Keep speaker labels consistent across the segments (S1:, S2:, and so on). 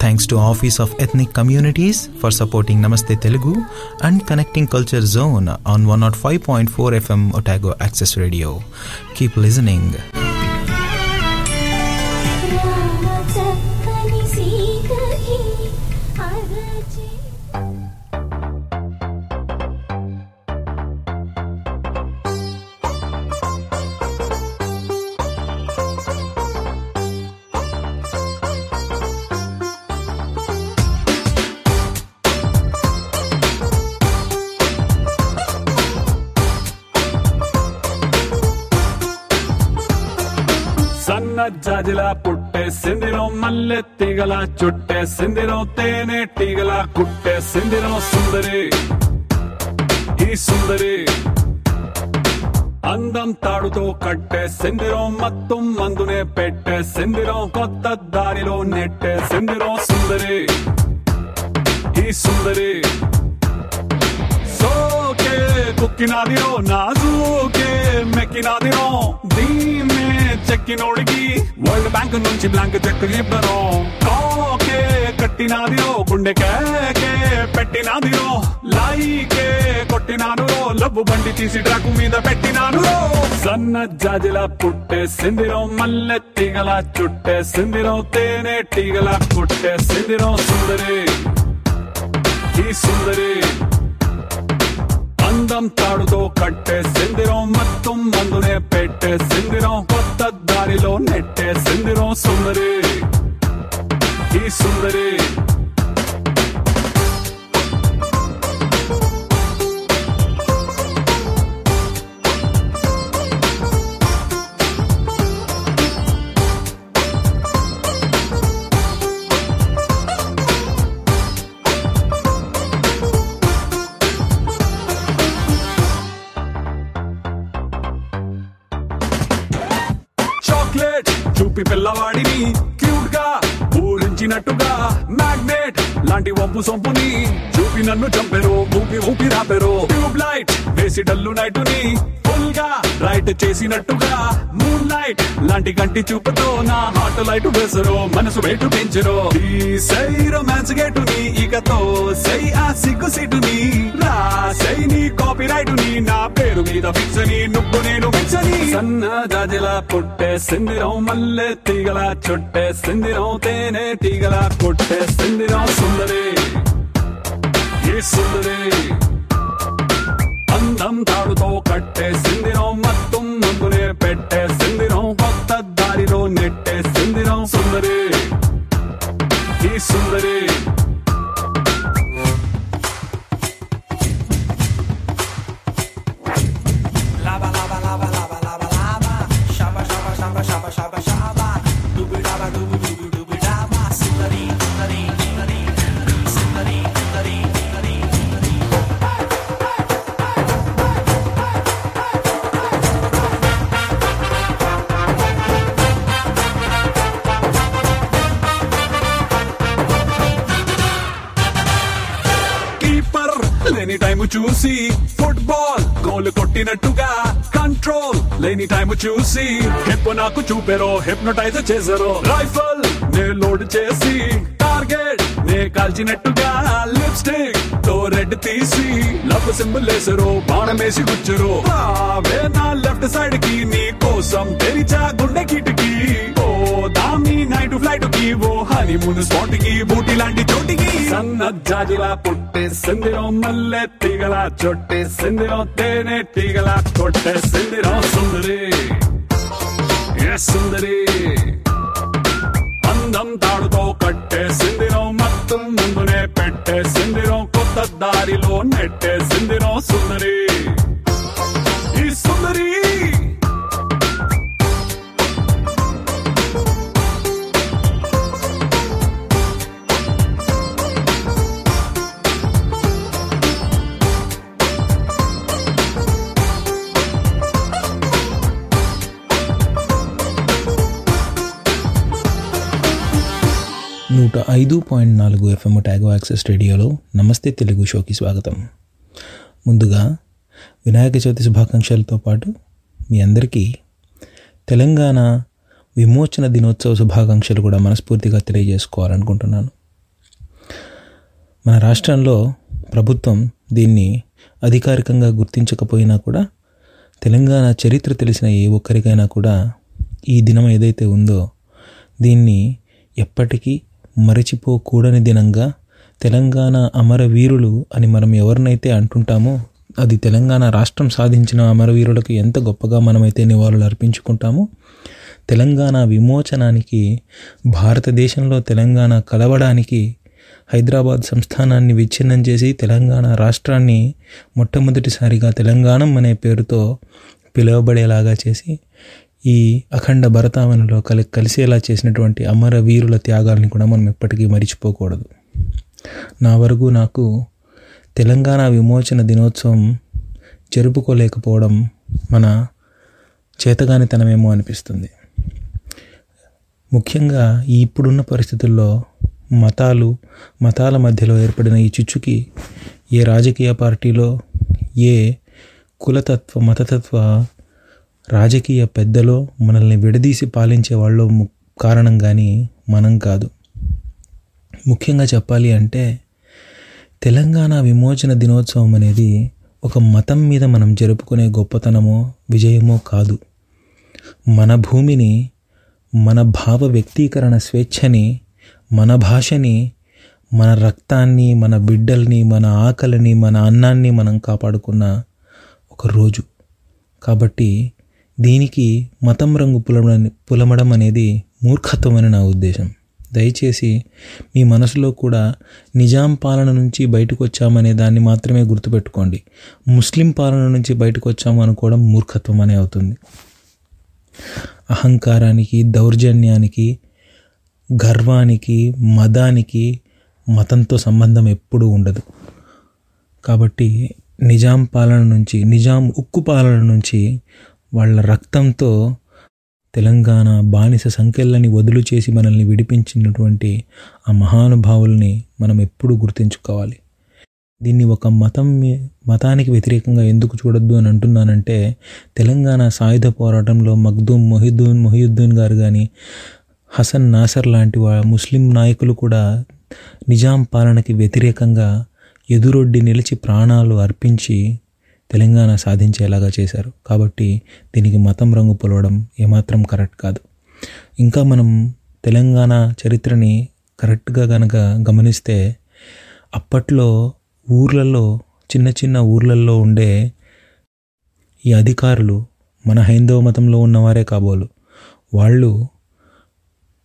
S1: Thanks to Office of Ethnic Communities for supporting Namaste Telugu and connecting Culture Zone on 105.4 FM Otago Access Radio. Keep listening.
S2: సన్న జాజిలా పుట్టే సిందిరం మల్లె తీగల చుట్టే సిందిరం తేనె తీగల కుట్టే సిందిరం సుందరి ఈ సుందరి అందం తాడుతో కట్టే సిందిరం మత్తం మందునే పెట్టే సిందిరం కొత్త దారిలో నెట్టే సిందిరం సుందరి ఈ సుందరి సోకే కుక్కినాదిరో నాజూకే మెక్కినాదిరో. దీన్నే చెక్కినోడికి వరల్డ్ బ్యాంక్ నుంచి బ్లాంక్ చెక్ ఇవ్వను కాకే కట్టినాదిరో గుండె కేకే పెట్టినాదిరో. లైకే కొట్టినాను లబ్బు బండి తీసి ట్రాకు మీద పెట్టినాను సన్న జాజిల పుట్టే సిందిరం మల్లె తీగల చుట్టే సిందిరం తేనె తీగల పుట్టే సిందిరం సుందరి. ఈ సుందరి. అందం తాడుతో కట్టే సిందిరం మొత్తం మందునే పెట్టే సిందిరం కొత్త దారిలో నెట్టే సిందిరం. సుందరి ఈ సుందరి. నన్ను చంపెరు ఊపి ఊపి రాపెరు. ట్యూబ్ లైట్ వేసి డల్లు నైటుని ఫుల్గా రైట్ చేసినట్టుగా. మూన్ లైట్ లాంటి కంటి చూపుతో నా హార్ట్ లైట్ వేసరు మనసు వేటు పెంచరు. ఈ సై రొమాన్స్ గేటుని ఇకతో సై ఆ సిగ్గు సిటుని రా సై నీ కాపీ రైట్ని నా పేరు మీద ఫిక్స్ అని నువ్వు నేను ఫిక్స్ అని సన్న జాజిలా పుట్టే సిందిరం మల్లె తీగల చుట్టే సిందిరం తేనె తీగల కొట్టే సిందిరం సుందరి. ఈ అందం తాడుతో కట్టేసింది నోమ్మ. చూసి ఫుట్బాల్ గోల్ కొట్టినట్టుగా కంట్రోల్ లేని టైం చూసి హిప్ నాకు చూపెరో హిప్నోటైజ్ చేసారో. రైఫల్ నే లోడ్ చేసి టార్గెట్ నే కాల్చినట్టుగా లిప్స్టిక్తో రెడ్ తీసి లవ్ సింబల్ వేసారు బాణం వేసి గుచ్చరు. నా లెఫ్ట్ సైడ్కి నీ కోసం తెరిచా గుండె కిటికీ. ఫ్లైట్ ఫ్లైట్కి ఓ హనీమూన్ స్పాట్కి బూటి లాంటి చోటికి. సన్న జాజిలా పుట్టే సిందిరో మల్లె తీగల చొట్టే సిందిరో తేనె తీగల కొట్టే సిందిరో. సుందరి ఏ సుందరి. అందం తాడుతో కట్టే సిందిరో మొత్తం ముందునే పెట్టే సిందిరో కొత్త దారిలో నెట్టే సిందిరో సుందరి.
S1: ఐదు పాయింట్ నాలుగు ఎఫ్ఎం ట్యాగో యాక్సెస్ రేడియోలో నమస్తే తెలుగు షోకి స్వాగతం. ముందుగా వినాయక చవితి శుభాకాంక్షలతో పాటు మీ అందరికీ తెలంగాణ విమోచన దినోత్సవ శుభాకాంక్షలు కూడా మనస్ఫూర్తిగా తెలియజేసుకోవాలనుకుంటున్నాను. మన రాష్ట్రంలో ప్రభుత్వం దీన్ని అధికారికంగా గుర్తించకపోయినా కూడా తెలంగాణ చరిత్ర తెలిసిన ఏ ఒక్కరికైనా కూడా ఈ దినం ఏదైతే ఉందో దీన్ని ఎప్పటికీ మరచిపోకూడని దినంగా తెలంగాణ అమరవీరులు అని మనం ఎవరినైతే అంటుంటామో అది తెలంగాణ రాష్ట్రం సాధించిన అమరవీరులకు ఎంత గొప్పగా మనమైతే నివాళులు అర్పించుకుంటామో తెలంగాణ విమోచనానికి భారతదేశంలో తెలంగాణ కలవడానికి హైదరాబాద్ సంస్థానాన్ని విచ్ఛిన్నం చేసి తెలంగాణ రాష్ట్రాన్ని మొట్టమొదటిసారిగా తెలంగాణం అనే పేరుతో పిలువబడేలాగా చేసి ఈ అఖండ భరతావనిలో కలి కలిసేలా చేసినటువంటి అమరవీరుల త్యాగాల్ని కూడా మనం ఎప్పటికీ మరిచిపోకూడదు. నా వరకు నాకు తెలంగాణ విమోచన దినోత్సవం జరుపుకోలేకపోవడం మన చేతగానితనమేమో అనిపిస్తుంది. ముఖ్యంగా ఈ ఇప్పుడున్న పరిస్థితుల్లో మతాలు మతాల మధ్యలో ఏర్పడిన ఈ చిచ్చుకి ఏ రాజకీయ పార్టీలో ఏ కులతత్వ మతతత్వ రాజకీయ పెద్దలో మనల్ని విడదీసి పాలించే వాళ్ళు ము- కారణం కానీ మనం కాదు. ముఖ్యంగా చెప్పాలి అంటే తెలంగాణ విమోచన దినోత్సవం అనేది ఒక మతం మీద మనం జరుపుకునే గొప్పతనమో విజయమో కాదు. మన భూమిని మన భావ వ్యక్తీకరణ స్వేచ్ఛని మన భాషని మన రక్తాన్ని మన బిడ్డల్ని మన ఆకలిని మన అన్నాన్ని మనం కాపాడుకున్న ఒక రోజు. కాబట్టి దీనికి మతం రంగు పులమడం పులమడం అనేది మూర్ఖత్వం అని నా ఉద్దేశం. దయచేసి మీ మనసులో కూడా నిజాం పాలన నుంచి బయటకు వచ్చామనే దాన్ని మాత్రమే గుర్తుపెట్టుకోండి. ముస్లిం పాలన నుంచి బయటకు వచ్చాము అనుకోవడం మూర్ఖత్వం అనే అవుతుంది. అహంకారానికి దౌర్జన్యానికి గర్వానికి మదానికి మతంతో సంబంధం ఎప్పుడూ ఉండదు. కాబట్టి నిజాం పాలన నుంచి నిజాం ఉక్కు పాలన నుంచి వాళ్ళ రక్తంతో తెలంగాణ బానిస సంఖ్యలని వదులు చేసి మనల్ని విడిపించినటువంటి ఆ మహానుభావుల్ని మనం ఎప్పుడూ గుర్తుంచుకోవాలి. దీన్ని ఒక మతం మతానికి వ్యతిరేకంగా ఎందుకు చూడొద్దు అని అంటున్నానంటే తెలంగాణ సాయుధ పోరాటంలో మగ్దూమ్ మొహిద్దూన్ మొహియుద్దీన్ గారు కానీ హసన్ నాసర్ లాంటి వా ముస్లిం నాయకులు కూడా నిజాం పాలనకి వ్యతిరేకంగా ఎదురొడ్డి నిలిచి ప్రాణాలు అర్పించి తెలంగాణ సాధించేలాగా చేశారు. కాబట్టి దీనికి మతం రంగు పొలవడం ఏమాత్రం కరెక్ట్ కాదు. ఇంకా మనం తెలంగాణ చరిత్రని కరెక్ట్గా కనుక గమనిస్తే అప్పట్లో ఊర్లలో చిన్న చిన్న ఊర్లలో ఉండే ఈ అధికారులు మన హైందవ మతంలో ఉన్నవారే కాబోలు. వాళ్ళు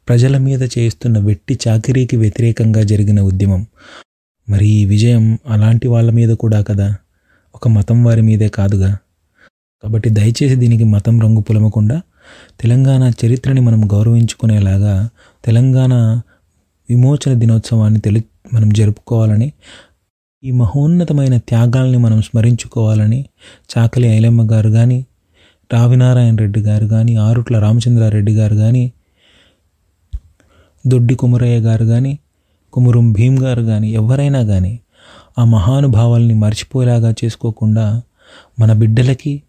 S1: ప్రజల మీద చేస్తున్న వెట్టి చాకిరీకి వ్యతిరేకంగా జరిగిన ఉద్యమం. మరి ఈ విజయం అలాంటి వాళ్ళ మీద కూడా కదా? ఒక మతం వారి మీదే కాదుగా. కాబట్టి దయచేసి దీనికి మతం రంగు పులమకుండా తెలంగాణ చరిత్రని మనం గౌరవించుకునేలాగా తెలంగాణ విమోచన దినోత్సవాన్ని తెలి మనం జరుపుకోవాలని ఈ మహోన్నతమైన త్యాగాల్ని మనం స్మరించుకోవాలని చాకలి ఐలమ్మ గారు కానీ రావినారాయణ రెడ్డి గారు కానీ ఆరుట్ల రామచంద్రారెడ్డి గారు కానీ దొడ్డి కుమరయ్య గారు కానీ కుమురం భీమ్ గారు కానీ ఎవరైనా కానీ ఆ మహానుభావాల్ని మర్చిపోయేలాగా చేసుకోకుండా మన బిడ్డలకి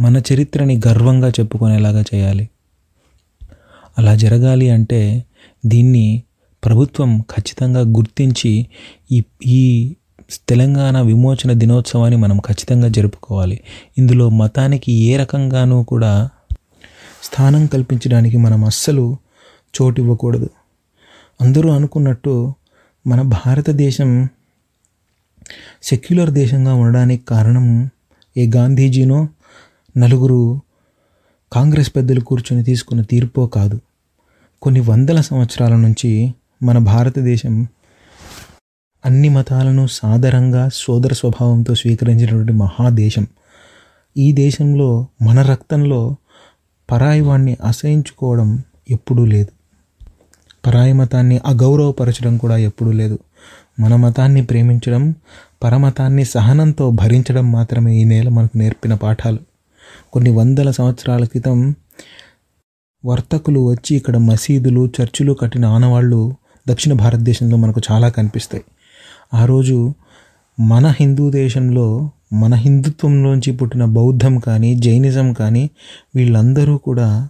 S1: మన చరిత్రని గర్వంగా చెప్పుకునేలాగా చేయాలి. అలా జరగాలి అంటే దీన్ని ప్రభుత్వం ఖచ్చితంగా గుర్తించి ఈ ఈ తెలంగాణ విమోచన దినోత్సవాన్ని మనం ఖచ్చితంగా జరుపుకోవాలి. ఇందులో మతానికి ఏ రకంగానూ కూడా స్థానం కల్పించడానికి మనం అస్సలు చోటు ఇవ్వకూడదు. అందరూ అనుకున్నట్టు మన భారతదేశం సెక్యులర్ దేశంగా ఉండడానికి కారణం ఏ గాంధీజీనో నలుగురు కాంగ్రెస్ పెద్దలు కూర్చొని తీసుకున్న తీర్పో కాదు. కొన్ని వందల సంవత్సరాల నుంచి మన భారతదేశం అన్ని మతాలను సాదరంగా సోదర స్వభావంతో స్వీకరించినటువంటి మహాదేశం. ఈ దేశంలో మన రక్తంలో పరాయి వాణ్ణి అసహించుకోవడం ఎప్పుడూ లేదు. పరాయి మతాన్ని అగౌరవపరచడం కూడా ఎప్పుడూ లేదు. మన మతాన్ని ప్రేమించడం పరమతాన్ని సహనంతో భరించడం మాత్రమే ఈ నేల మనకు నేర్పిన పాఠాలు. కొన్ని వందల సంవత్సరాల క్రితం వర్తకులు వచ్చి ఇక్కడ మసీదులు చర్చిలు కట్టిన ఆనవాళ్ళు దక్షిణ భారతదేశంలో మనకు చాలా కనిపిస్తాయి. ఆ రోజు మన హిందూ దేశంలో మన హిందుత్వంలోంచి పుట్టిన బౌద్ధం కానీ జైనిజం కానీ వీళ్ళందరూ కూడా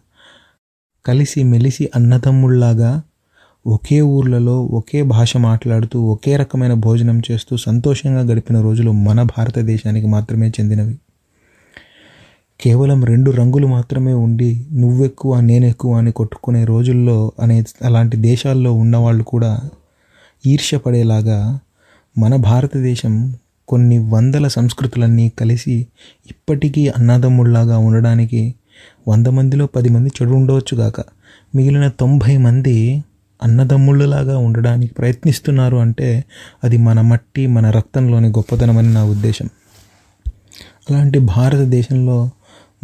S1: కలిసి మెలిసి అన్నదమ్ముళ్ళాగా ఒకే ఊర్లలో ఒకే భాష మాట్లాడుతూ ఒకే రకమైన భోజనం చేస్తూ సంతోషంగా గడిపిన రోజులు మన భారతదేశానికి మాత్రమే చెందినవి. కేవలం రెండు రంగులు మాత్రమే ఉండి నువ్వెక్కువ నేనెక్కువ అని కొట్టుకునే రోజుల్లో అనే అలాంటి దేశాల్లో ఉన్నవాళ్ళు కూడా ఈర్ష్యపడేలాగా మన భారతదేశం కొన్ని వందల సంస్కృతులన్నీ కలిసి ఇప్పటికీ అన్నదమ్ముళ్ళాగా ఉండడానికి వంద మందిలో పది మంది చెడు ఉండవచ్చు గాక. మిగిలిన తొంభై మంది అన్నదమ్ముళ్ళలాగా ఉండడానికి ప్రయత్నిస్తున్నారు అంటే అది మన మట్టి మన రక్తంలోని గొప్పతనమని నా ఉద్దేశం. అలాంటి భారతదేశంలో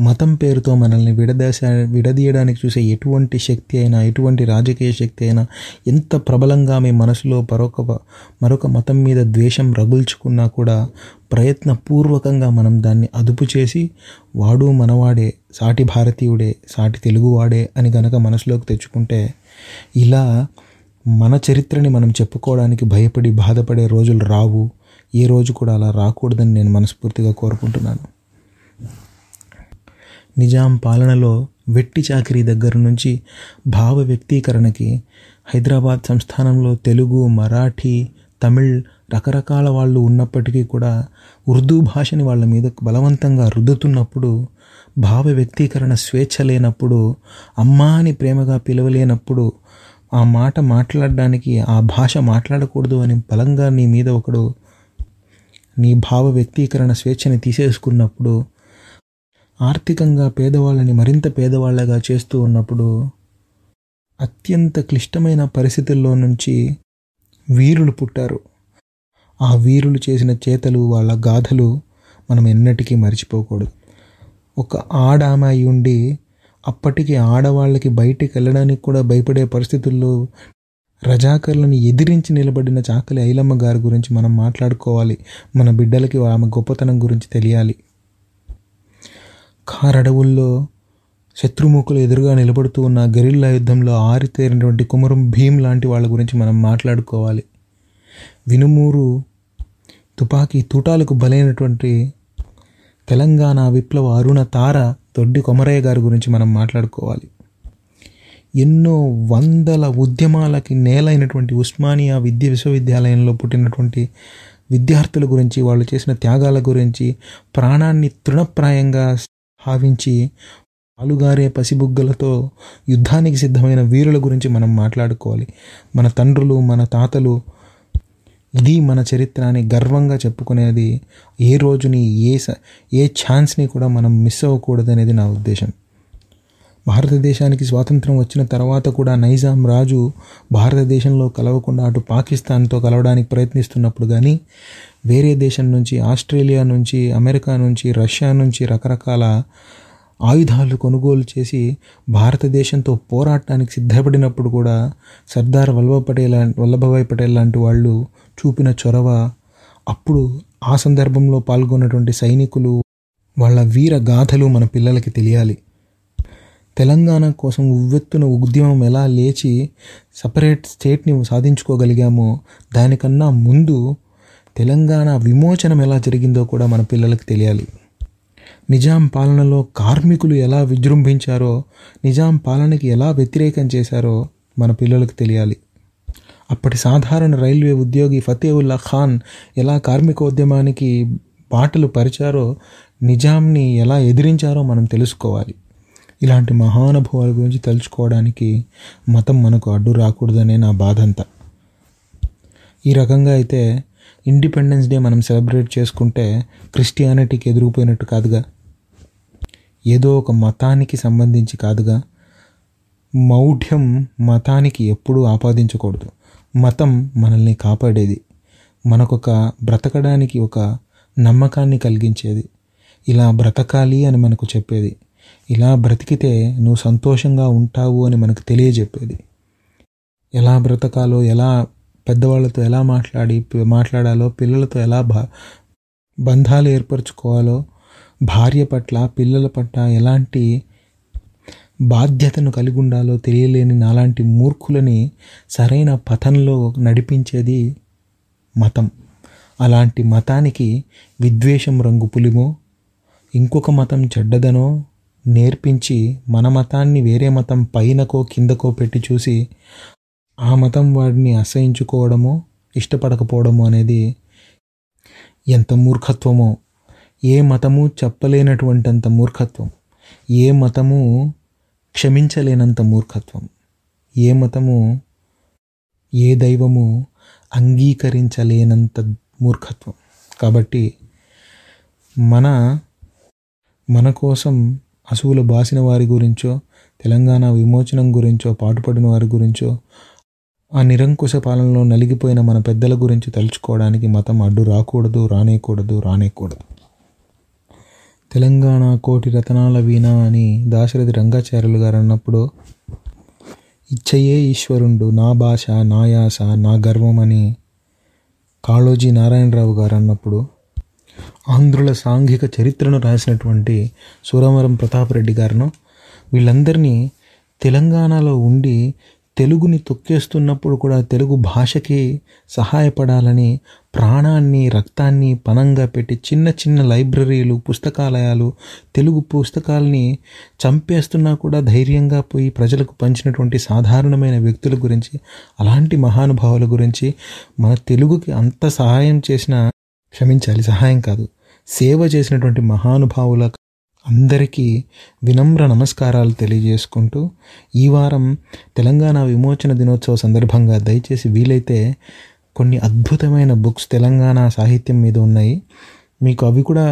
S1: మతం పేరుతో మనల్ని విడదశ విడదీయడానికి చూసే ఎటువంటి శక్తి అయినా ఎటువంటి రాజకీయ శక్తి అయినా ఎంత ప్రబలంగా మీ మనసులో మరొక మరొక మతం మీద ద్వేషం రగుల్చుకున్నా కూడా ప్రయత్నపూర్వకంగా మనం దాన్ని అదుపు చేసి వాడు మనవాడే సాటి భారతీయుడే సాటి తెలుగువాడే అని గనక మనసులోకి తెచ్చుకుంటే ఇలా మన చరిత్రని మనం చెప్పుకోవడానికి భయపడి బాధపడే రోజులు రావు. ఏ రోజు కూడా అలా రాకూడదని నేను మనస్ఫూర్తిగా కోరుకుంటున్నాను. నిజాం పాలనలో వెట్టి చాకిరీ దగ్గర నుంచి భావ వ్యక్తీకరణకి హైదరాబాద్ సంస్థానంలో తెలుగు మరాఠీ తమిళ్ రకరకాల వాళ్ళు ఉన్నప్పటికీ కూడా ఉర్దూ భాషని వాళ్ళ మీద బలవంతంగా రుద్దుతున్నప్పుడు భావ వ్యక్తీకరణ స్వేచ్ఛ లేనప్పుడు అమ్మా అని ప్రేమగా పిలవలేనప్పుడు ఆ మాట మాట్లాడడానికి ఆ భాష మాట్లాడకూడదు అని బలంగా నీ మీద ఒకడు నీ భావ వ్యక్తీకరణ స్వేచ్ఛని తీసేసుకున్నప్పుడు ఆర్థికంగా పేదవాళ్ళని మరింత పేదవాళ్ళగా చేస్తూ ఉన్నప్పుడు అత్యంత క్లిష్టమైన పరిస్థితుల్లో నుంచి వీరులు పుట్టారు. ఆ వీరులు చేసిన చేతలు వాళ్ళ గాథలు మనం ఎన్నటికీ మర్చిపోకూడదు. ఒక ఆడామాయి ఉండి అప్పటికి ఆడవాళ్ళకి బయటికి వెళ్ళడానికి కూడా భయపడే పరిస్థితుల్లో రజాకర్లను ఎదిరించి నిలబడిన చాకలి ఐలమ్మ గారి గురించి మనం మాట్లాడుకోవాలి. మన బిడ్డలకి ఆమె గొప్పతనం గురించి తెలియాలి. కారడవుల్లో శత్రుముఖులు ఎదురుగా నిలబడుతూ ఉన్న గెరిల్లా యుద్ధంలో ఆరితేరినటువంటి కుమరం భీమ్ లాంటి వాళ్ళ గురించి మనం మాట్లాడుకోవాలి. వినుమూరు తుపాకీ తూటాలకు బలైనటువంటి తెలంగాణ విప్లవ అరుణ తార దొడ్డి కొమరయ్య గారి గురించి మనం మాట్లాడుకోవాలి. ఎన్నో వందల ఉద్యమాలకి నేలైనటువంటి ఉస్మానియా విద్య విశ్వవిద్యాలయంలో పుట్టినటువంటి విద్యార్థుల గురించి వాళ్ళు చేసిన త్యాగాల గురించి ప్రాణాన్ని తృణప్రాయంగా భావించి పాలుగారే పసిబుగ్గలతో యుద్ధానికి సిద్ధమైన వీరుల గురించి మనం మాట్లాడుకోవాలి. మన తండ్రులు మన తాతలు ఇది మన చరిత్ర అని గర్వంగా చెప్పుకునేది ఏ రోజుని ఏ స ఏ ఛాన్స్ని కూడా మనం మిస్ అవ్వకూడదనేది నా ఉద్దేశం. భారతదేశానికి స్వాతంత్రం వచ్చిన తర్వాత కూడా నైజాం రాజు భారతదేశంలో కలవకుండా అటు పాకిస్తాన్తో కలవడానికి ప్రయత్నిస్తున్నప్పుడు కానీ వేరే దేశం నుంచి ఆస్ట్రేలియా నుంచి అమెరికా నుంచి రష్యా నుంచి రకరకాల ఆయుధాలు కొనుగోలు చేసి భారతదేశంతో పోరాటానికి సిద్ధపడినప్పుడు కూడా సర్దార్ వల్లభ పటేల్ వల్లభభాయ్ పటేల్ లాంటి వాళ్ళు చూపిన చొరవ అప్పుడు ఆ సందర్భంలో పాల్గొన్నటువంటి సైనికులు వాళ్ళ వీర గాథలు మన పిల్లలకి తెలియాలి. తెలంగాణ కోసం ఉవ్వెత్తున ఉద్యమం ఎలా లేచి సపరేట్ స్టేట్ని సాధించుకోగలిగామో దానికన్నా ముందు తెలంగాణ విమోచనం ఎలా జరిగిందో కూడా మన పిల్లలకు తెలియాలి. నిజాం పాలనలో కార్మికులు ఎలా విజృంభించారో నిజాం పాలనకి ఎలా వ్యతిరేకం చేశారో మన పిల్లలకు తెలియాలి. అప్పటి సాధారణ రైల్వే ఉద్యోగి ఫతేవుల్లా ఖాన్ ఎలా కార్మికోద్యమానికి బాటలు పరిచారో నిజాంని ఎలా ఎదిరించారో మనం తెలుసుకోవాలి. ఇలాంటి మహానుభావాల గురించి తెలుసుకోవడానికి మతం మనకు అడ్డు రాకూడదనే నా బాధంతా. ఈ రకంగా అయితే ఇండిపెండెన్స్ డే మనం సెలబ్రేట్ చేసుకుంటే క్రిస్టియానిటీకి ఎదురుపోయినట్టు కాదుగా? ఏదో ఒక మతానికి సంబంధించి కాదుగా? మౌఢ్యం మతానికి ఎప్పుడూ ఆపాదించకూడదు. మతం మనల్ని కాపాడేది. మనకొక బ్రతకడానికి ఒక నమ్మకాన్ని కలిగించేది. ఇలా బ్రతకాలి అని మనకు చెప్పేది. ఇలా బ్రతికితే నువ్వు సంతోషంగా ఉంటావు అని మనకు తెలియజెప్పేది. ఎలా బ్రతకాలో ఎలా పెద్దవాళ్ళతో ఎలా మాట్లాడి మాట్లాడాలో పిల్లలతో ఎలా బా బంధాలు ఏర్పరచుకోవాలో భార్య పట్ల పిల్లల పట్ల ఎలాంటి బాధ్యతను కలిగి ఉండాలో తెలియలేని నాలాంటి మూర్ఖులని సరైన పథంలో నడిపించేది మతం. అలాంటి మతానికి విద్వేషం రంగు పులిమో ఇంకొక మతం చెడ్డదనో నేర్పించి మన మతాన్ని వేరే మతం పైనకో కిందకో పెట్టి చూసి ఆ మతం వాడిని అసహించుకోవడమో ఇష్టపడకపోవడమో అనేది ఎంత మూర్ఖత్వమో. ఏ మతము చెప్పలేనటువంటంత మూర్ఖత్వం. ఏ మతము క్షమించలేనంత మూర్ఖత్వం. ఏ మతము ఏ దైవము అంగీకరించలేనంత మూర్ఖత్వం. కాబట్టి మన మన కోసం అసువులు బాసిన వారి గురించో తెలంగాణ విమోచనం గురించో పాటుపడిన వారి గురించో ఆ నిరంకుశ పాలనలో నలిగిపోయిన మన పెద్దల గురించి తలుచుకోవడానికి మతం అడ్డు రాకూడదు రానేకూడదు రానేకూడదు. తెలంగాణ కోటి రతనాల వీణ అని దాశరథి రంగాచార్యులు గారు అన్నప్పుడు ఇచ్చయే ఈశ్వరుండు నా భాష నా యాస నా గర్వం అని కాళోజీ నారాయణరావు గారు అన్నప్పుడు ఆంధ్రుల సాంఘిక చరిత్రను రాసినటువంటి సూరవరం ప్రతాపరెడ్డి గారును వీళ్ళందరినీ తెలంగాణలో ఉండి తెలుగుని తొక్కేస్తున్నప్పుడు కూడా తెలుగు భాషకి సహాయపడాలని ప్రాణాన్ని రక్తాన్ని పణంగా పెట్టి చిన్న చిన్న లైబ్రరీలు పుస్తకాలయాలు తెలుగు పుస్తకాలని చంపేస్తున్నా కూడా ధైర్యంగా పోయి ప్రజలకు పంచినటువంటి సాధారణమైన వ్యక్తుల గురించి అలాంటి మహానుభావుల గురించి మన తెలుగుకి అంత సహాయం చేసిన క్షమించాలి సహాయం కాదు. సేవ చేసినటువంటి మహానుభావుల అందరికీ వినమ్ర నమస్కారాలు తెలియజేసుకుంటూ ఈ వారం తెలంగాణ విమోచన దినోత్సవ సందర్భంగా దయచేసి వీలైతే కొన్ని అద్భుతమైన బుక్స్ తెలంగాణ సాహిత్యం మీద ఉన్నాయి. మీకు అవి కూడా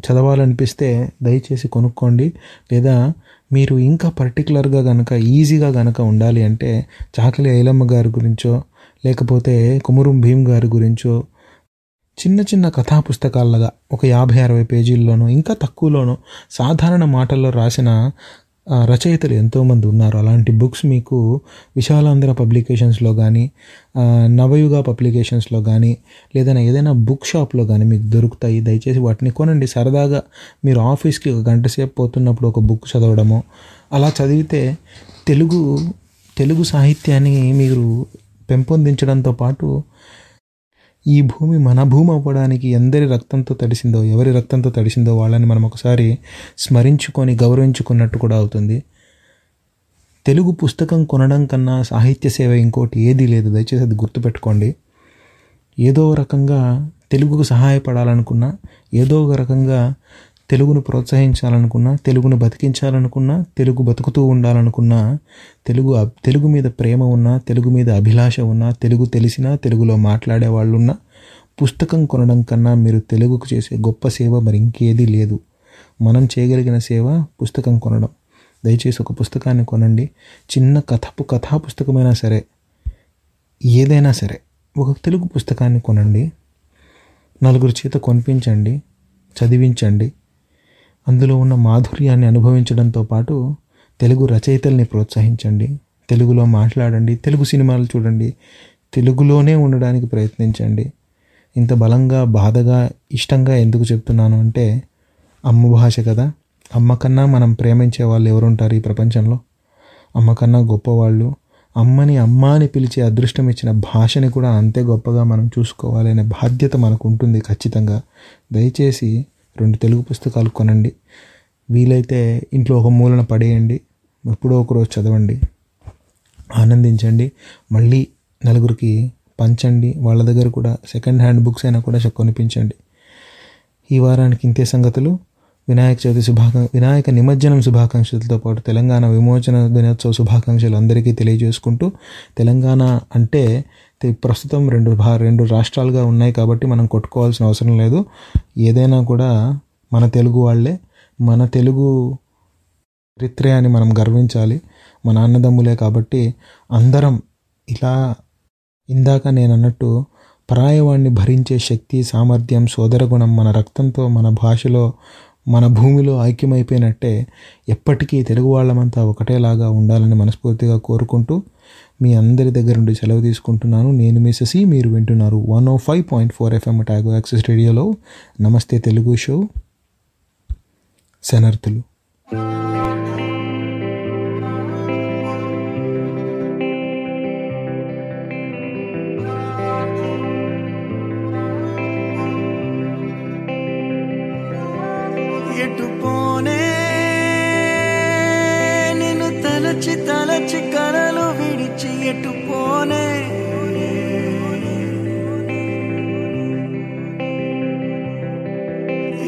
S1: చదవాలనిపిస్తే దయచేసి కొనుక్కోండి. లేదా మీరు ఇంకా పర్టికులర్గా కనుక ఈజీగా కనుక ఉండాలి అంటే చాకలి ఐలమ్మ గారి గురించో లేకపోతే కుమురం భీమ్ గారి గురించో చిన్న చిన్న కథా పుస్తకాలుగా ఒక యాభై అరవై పేజీల్లోనూ ఇంకా తక్కువలోనూ సాధారణ మాటల్లో రాసిన రచయితలు ఎంతోమంది ఉన్నారు. అలాంటి బుక్స్ మీకు విశాలాంధ్ర పబ్లికేషన్స్లో కానీ నవయుగ పబ్లికేషన్స్లో కానీ లేదా ఏదైనా బుక్ షాప్లో కానీ మీకు దొరుకుతాయి. దయచేసి వాటిని కొనండి. సరదాగా మీరు ఆఫీస్కి ఒక గంట సేపు పోతున్నప్పుడు ఒక బుక్ చదవడము అలా చదివితే తెలుగు తెలుగు సాహిత్యాన్ని మీరు పెంపొందించడంతో పాటు ఈ భూమి మన భూమి అవ్వడానికి ఎందరి రక్తంతో తడిసిందో ఎవరి రక్తంతో తడిసిందో వాళ్ళని మనం ఒకసారి స్మరించుకొని గౌరవించుకున్నట్టు కూడా అవుతుంది. తెలుగు పుస్తకం కొనడం కన్నా సాహిత్య సేవ ఇంకోటి ఏదీ లేదు. దయచేసి అది గుర్తుపెట్టుకోండి. ఏదో రకంగా తెలుగుకు సహాయపడాలనుకున్నా ఏదో ఒక రకంగా తెలుగును ప్రోత్సహించాలనుకున్నా తెలుగును బతికించాలనుకున్నా తెలుగు బతుకుతూ ఉండాలనుకున్నా తెలుగు తెలుగు మీద ప్రేమ ఉన్నా తెలుగు మీద అభిలాష ఉన్నా తెలుగు తెలిసినా తెలుగులో మాట్లాడే వాళ్ళు ఉన్నా పుస్తకం కొనడం కన్నా మీరు తెలుగుకు చేసే గొప్ప సేవ మరి ఇంకేదీ లేదు. మనం చేయగలిగిన సేవ పుస్తకం కొనడం. దయచేసి ఒక పుస్తకాన్ని కొనండి. చిన్న కథపు కథా పుస్తకమైనా సరే ఏదైనా సరే ఒక తెలుగు పుస్తకాన్ని కొనండి. నలుగురు చేత కొనిపించండి చదివించండి. అందులో ఉన్న మాధుర్యాన్ని అనుభవించడంతో పాటు తెలుగు రచయితల్ని ప్రోత్సహించండి. తెలుగులో మాట్లాడండి. తెలుగు సినిమాలు చూడండి. తెలుగులోనే ఉండడానికి ప్రయత్నించండి. ఇంత బలంగా బాధగా ఇష్టంగా ఎందుకు చెప్తున్నాను అంటే అమ్మ భాష కదా. అమ్మ కన్నా మనం ప్రేమించే వాళ్ళు ఎవరుంటారు ఈ ప్రపంచంలో? అమ్మ కన్నా గొప్పవాళ్ళు అమ్మని అమ్మ అని పిలిచే అదృష్టం ఇచ్చిన భాషని కూడా అంతే గొప్పగా మనం చూసుకోవాలనే బాధ్యత మనకు ఉంటుంది ఖచ్చితంగా. దయచేసి రెండు తెలుగు పుస్తకాలు కొనండి. వీలైతే ఇంట్లో ఒక మూలన పడేయండి. ఎప్పుడో ఒకరోజు చదవండి. ఆనందించండి. మళ్ళీ నలుగురికి పంచండి. వాళ్ళ దగ్గర కూడా సెకండ్ హ్యాండ్ బుక్స్ అయినా కూడా కొనిపించండి. ఈ వారానికి ఇంతే సంగతులు. వినాయక చవితి శుభాకాంక్ష వినాయక నిమజ్జనం శుభాకాంక్షలతో పాటు తెలంగాణ విమోచన దినోత్సవ శుభాకాంక్షలు అందరికీ తెలియజేసుకుంటూ తెలంగాణ అంటే ప్రస్తుతం రెండు భా రెండు రాష్ట్రాలుగా ఉన్నాయి కాబట్టి మనం కొట్టుకోవాల్సిన అవసరం లేదు. ఏదైనా కూడా మన తెలుగు వాళ్ళే మన తెలుగు చరిత్రే మనం గర్వించాలి. మన అన్నదమ్ములే కాబట్టి అందరం ఇలా ఇందాక నేను అన్నట్టు పరాయవాణ్ణి భరించే శక్తి సామర్థ్యం సోదరగుణం మన రక్తంతో మన భాషలో మన భూమిలో ఐక్యమైపోయినట్టే ఎప్పటికీ తెలుగు వాళ్ళమంతా ఒకటేలాగా ఉండాలని మనస్ఫూర్తిగా కోరుకుంటూ మీ అందరి దగ్గర నుండి సెలవు తీసుకుంటున్నాను. నేను మిసెసి మీరు వింటున్నారు one O five point four FM ట్యాగో access రేడియోలో నమస్తే తెలుగు షో. శనర్థులు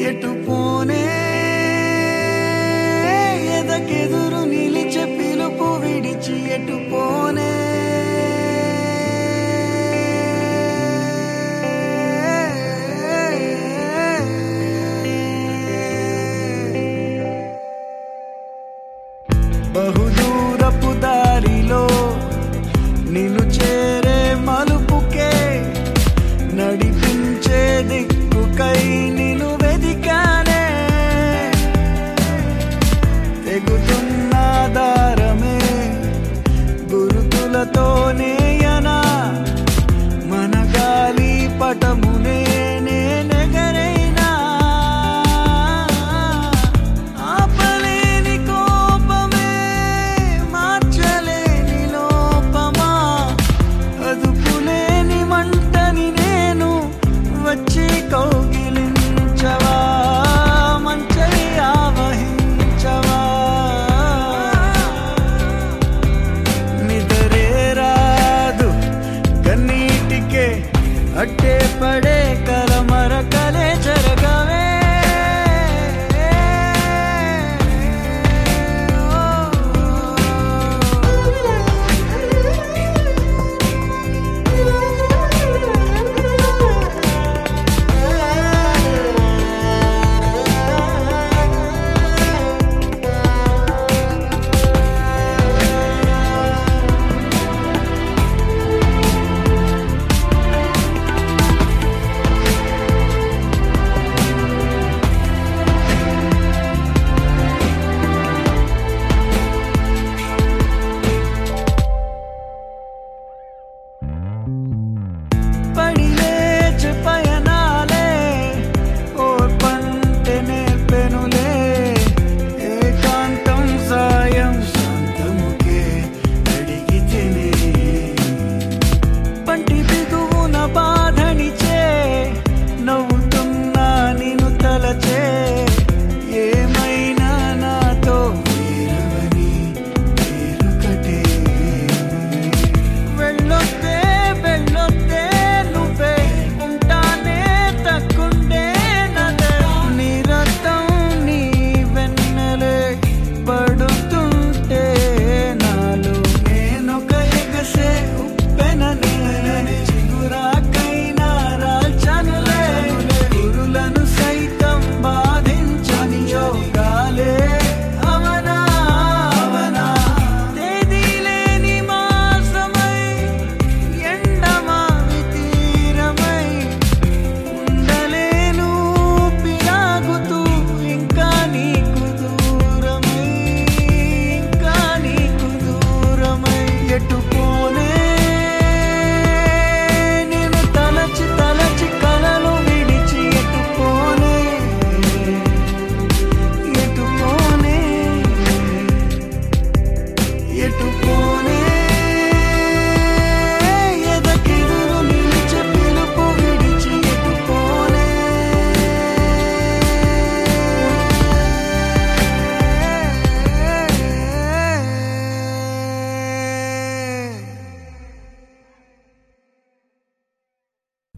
S3: கேட்டு போ